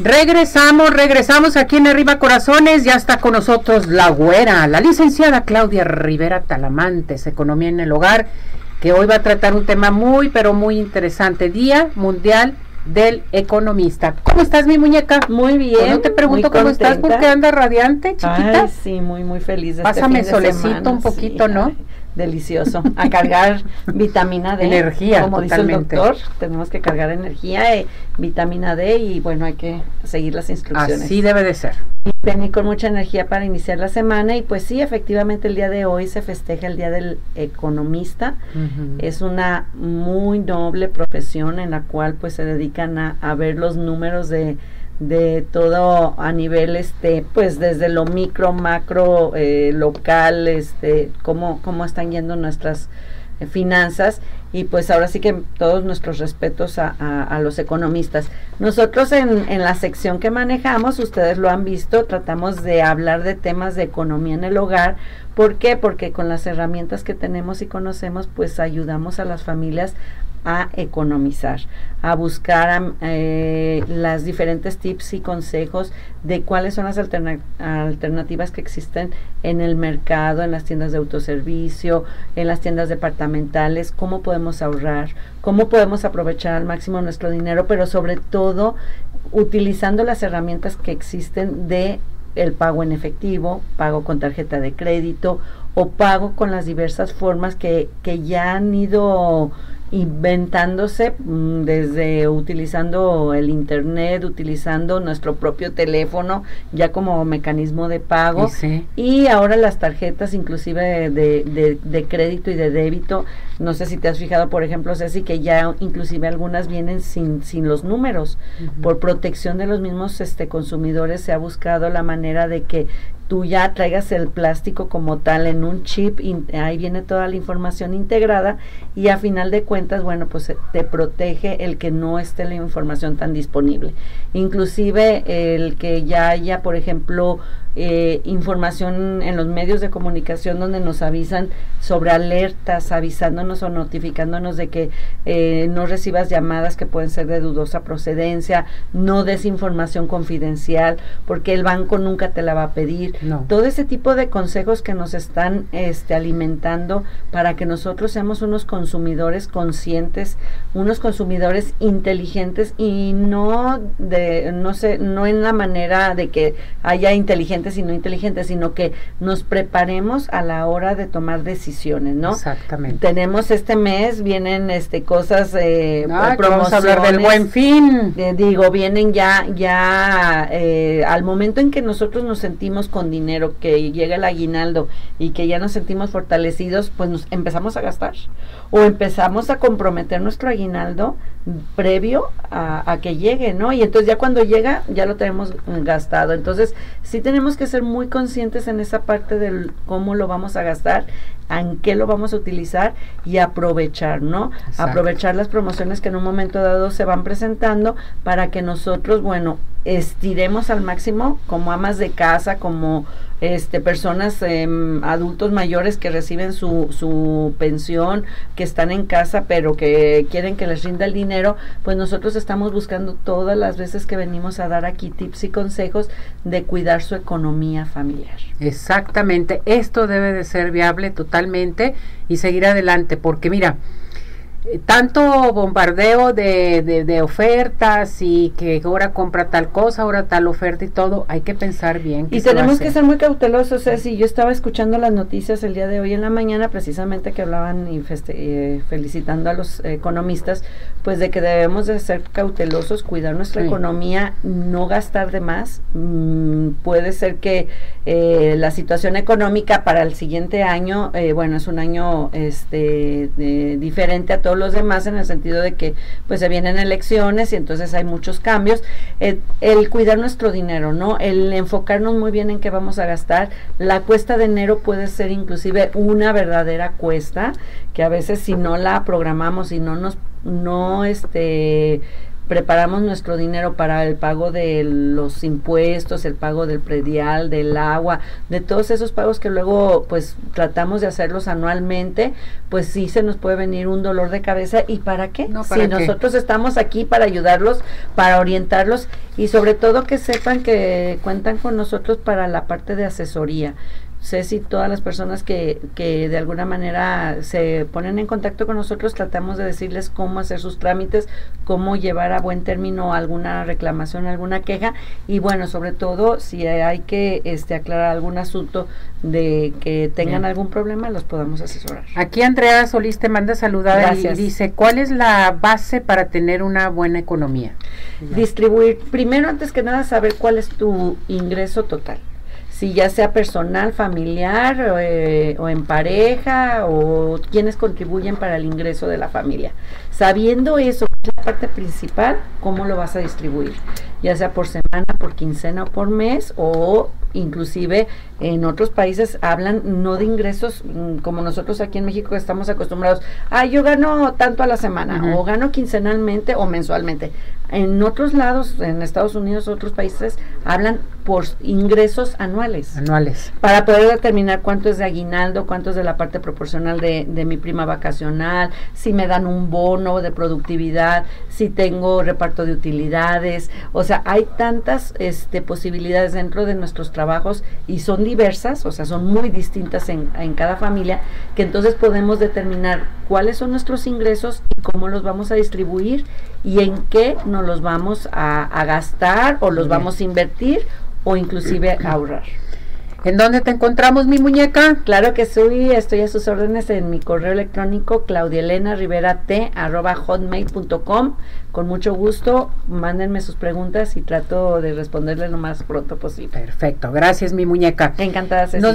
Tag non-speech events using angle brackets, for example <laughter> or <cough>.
Regresamos, regresamos aquí en Arriba Corazones. Ya está con nosotros la güera, la licenciada Claudia Rivera Talamantes, Economía en el Hogar, que hoy va a tratar un tema muy, pero muy interesante. Día Mundial del Economista. ¿Cómo estás, mi muñeca? Muy bien. No te pregunto cómo estás porque anda radiante, chiquita. Ay, sí, muy, muy feliz. Este Pásame solecito un poquito, ¿no? Delicioso. A cargar <laughs> vitamina D. Energía, Como dice el doctor, tenemos que cargar energía, y vitamina D y bueno, hay que seguir las instrucciones. Así debe de ser. Y venir con mucha energía para iniciar la semana y pues sí, efectivamente el día de hoy se festeja el Día del Economista. Es una muy noble profesión en la cual pues se dedican a, a ver los números de de todo a nivel este pues desde lo micro macro eh, local este cómo cómo están yendo nuestras eh, finanzas y pues ahora sí que todos nuestros respetos a, los economistas. Nosotros en, en, la sección que manejamos, ustedes lo han visto, tratamos de hablar de temas de economía en el hogar. ¿Por qué? Porque con las herramientas que tenemos y conocemos, pues ayudamos a las familias a economizar, a buscar eh, las diferentes tips y consejos de cuáles son las alternativas que existen en el mercado, en las tiendas de autoservicio, en las tiendas departamentales, cómo podemos ahorrar, cómo podemos aprovechar al máximo nuestro dinero, pero sobre todo utilizando las herramientas que existen de el pago en efectivo, pago con tarjeta de crédito o pago con las diversas formas que, que ya han ido inventándose mm, desde utilizando el internet, utilizando nuestro propio teléfono ya como mecanismo de pago. Y ahora las tarjetas inclusive de, de, crédito y de débito, no sé si te has fijado por ejemplo Ceci que ya inclusive algunas vienen sin, sin los números, por protección de los mismos este consumidores se ha buscado la manera de que tú ya traigas el plástico como tal en un chip, y ahí viene toda la información integrada y a final de cuentas, bueno, pues eh, te protege el que no esté la información tan disponible. Inclusive el que ya haya, por ejemplo, eh, información en los medios de comunicación donde nos avisan sobre alertas, avisándonos o notificándonos de que eh, no recibas llamadas que pueden ser de dudosa procedencia, no des información confidencial, porque el banco nunca te la va a pedir. Todo ese tipo de consejos que nos están este, alimentando para que nosotros seamos unos consumidores conscientes, unos consumidores inteligentes y no de, no sé, no en la manera de que haya inteligentes y no inteligentes, sino que nos preparemos a la hora de tomar decisiones, ¿no? Exactamente. Tenemos este mes, vienen este cosas, eh, vamos a hablar del buen fin. Eh, digo, vienen ya, ya eh, al momento en que nosotros nos sentimos con dinero, que llega el aguinaldo y que ya nos sentimos fortalecidos, pues nos empezamos a gastar o empezamos a comprometer nuestro aguinaldo previo a, que llegue, ¿no? Y entonces ya cuando llega ya lo tenemos gastado. Entonces sí tenemos que ser muy conscientes en esa parte del cómo lo vamos a gastar, en qué lo vamos a utilizar y aprovechar, ¿no? Aprovechar las promociones que en un momento dado se van presentando para que nosotros, bueno, estiremos al máximo como amas de casa, como este personas em, adultos mayores que reciben su, su pensión, que están en casa pero que quieren que les rinda el dinero, pues nosotros estamos buscando todas las veces que venimos a dar aquí tips y consejos de cuidar su economía familiar. Exactamente, esto debe de ser viable totalmente y seguir adelante, porque mira, tanto bombardeo de, de, ofertas y que ahora compra tal cosa, ahora tal oferta y todo, hay que pensar bien. Y tenemos que ser muy cautelosos. Si yo estaba escuchando las noticias el día de hoy en la mañana, precisamente que hablaban y eh, felicitando a los economistas, pues de que debemos de ser cautelosos, cuidar nuestra economía, no gastar de más. Mm, puede ser que eh, la situación económica para el siguiente año, eh, bueno, es un año este, diferente a todos los demás en el sentido de que pues se vienen elecciones y entonces hay muchos cambios. el cuidar nuestro dinero, ¿no? El enfocarnos muy bien en qué vamos a gastar. La cuesta de enero puede ser inclusive una verdadera cuesta que a veces si no la programamos y no nos no este preparamos nuestro dinero para el pago de los impuestos, el pago del predial, del agua, de todos esos pagos que luego pues tratamos de hacerlos anualmente, pues sí se nos puede venir un dolor de cabeza. ¿Y para qué? si nosotros estamos aquí para ayudarlos, para orientarlos y sobre todo que sepan que cuentan con nosotros para la parte de asesoría sé si todas las personas que, que, de alguna manera se ponen en contacto con nosotros tratamos de decirles cómo hacer sus trámites, cómo llevar a buen término alguna reclamación, alguna queja y bueno, sobre todo si hay que este, aclarar algún asunto de que tengan algún problema, los podamos asesorar. Aquí Andrea Solís te manda saludar y dice, ¿cuál es la base para tener una buena economía? Distribuir, primero antes que nada saber cuál es tu ingreso total si ya sea personal, familiar eh, o en pareja o quienes contribuyen para el ingreso de la familia. Sabiendo eso, parte principal, ¿cómo lo vas a distribuir? Ya sea por semana, por quincena o por mes o inclusive en otros países hablan no de ingresos mm, como nosotros aquí en México estamos acostumbrados, ah, yo gano tanto a la semana o gano quincenalmente o mensualmente. En otros lados, en Estados Unidos, otros países, hablan por ingresos anuales. Anuales. Para poder determinar cuánto es de aguinaldo, cuánto es de la parte proporcional de, de mi prima vacacional, si me dan un bono de productividad, si tengo reparto de utilidades. O sea, hay tantas este, posibilidades dentro de nuestros trabajos y son diversas, o sea, son muy distintas en, en cada familia, que entonces podemos determinar cuáles son nuestros ingresos y cómo los vamos a distribuir y en qué nos los vamos a, gastar o los vamos a invertir o inclusive ahorrar. ¿En dónde te encontramos, mi muñeca? Claro que soy, estoy a sus órdenes en mi correo electrónico hotmail.com Con mucho gusto, mándenme sus preguntas y trato de responderle lo más pronto posible. Perfecto, gracias, mi muñeca. Encantada,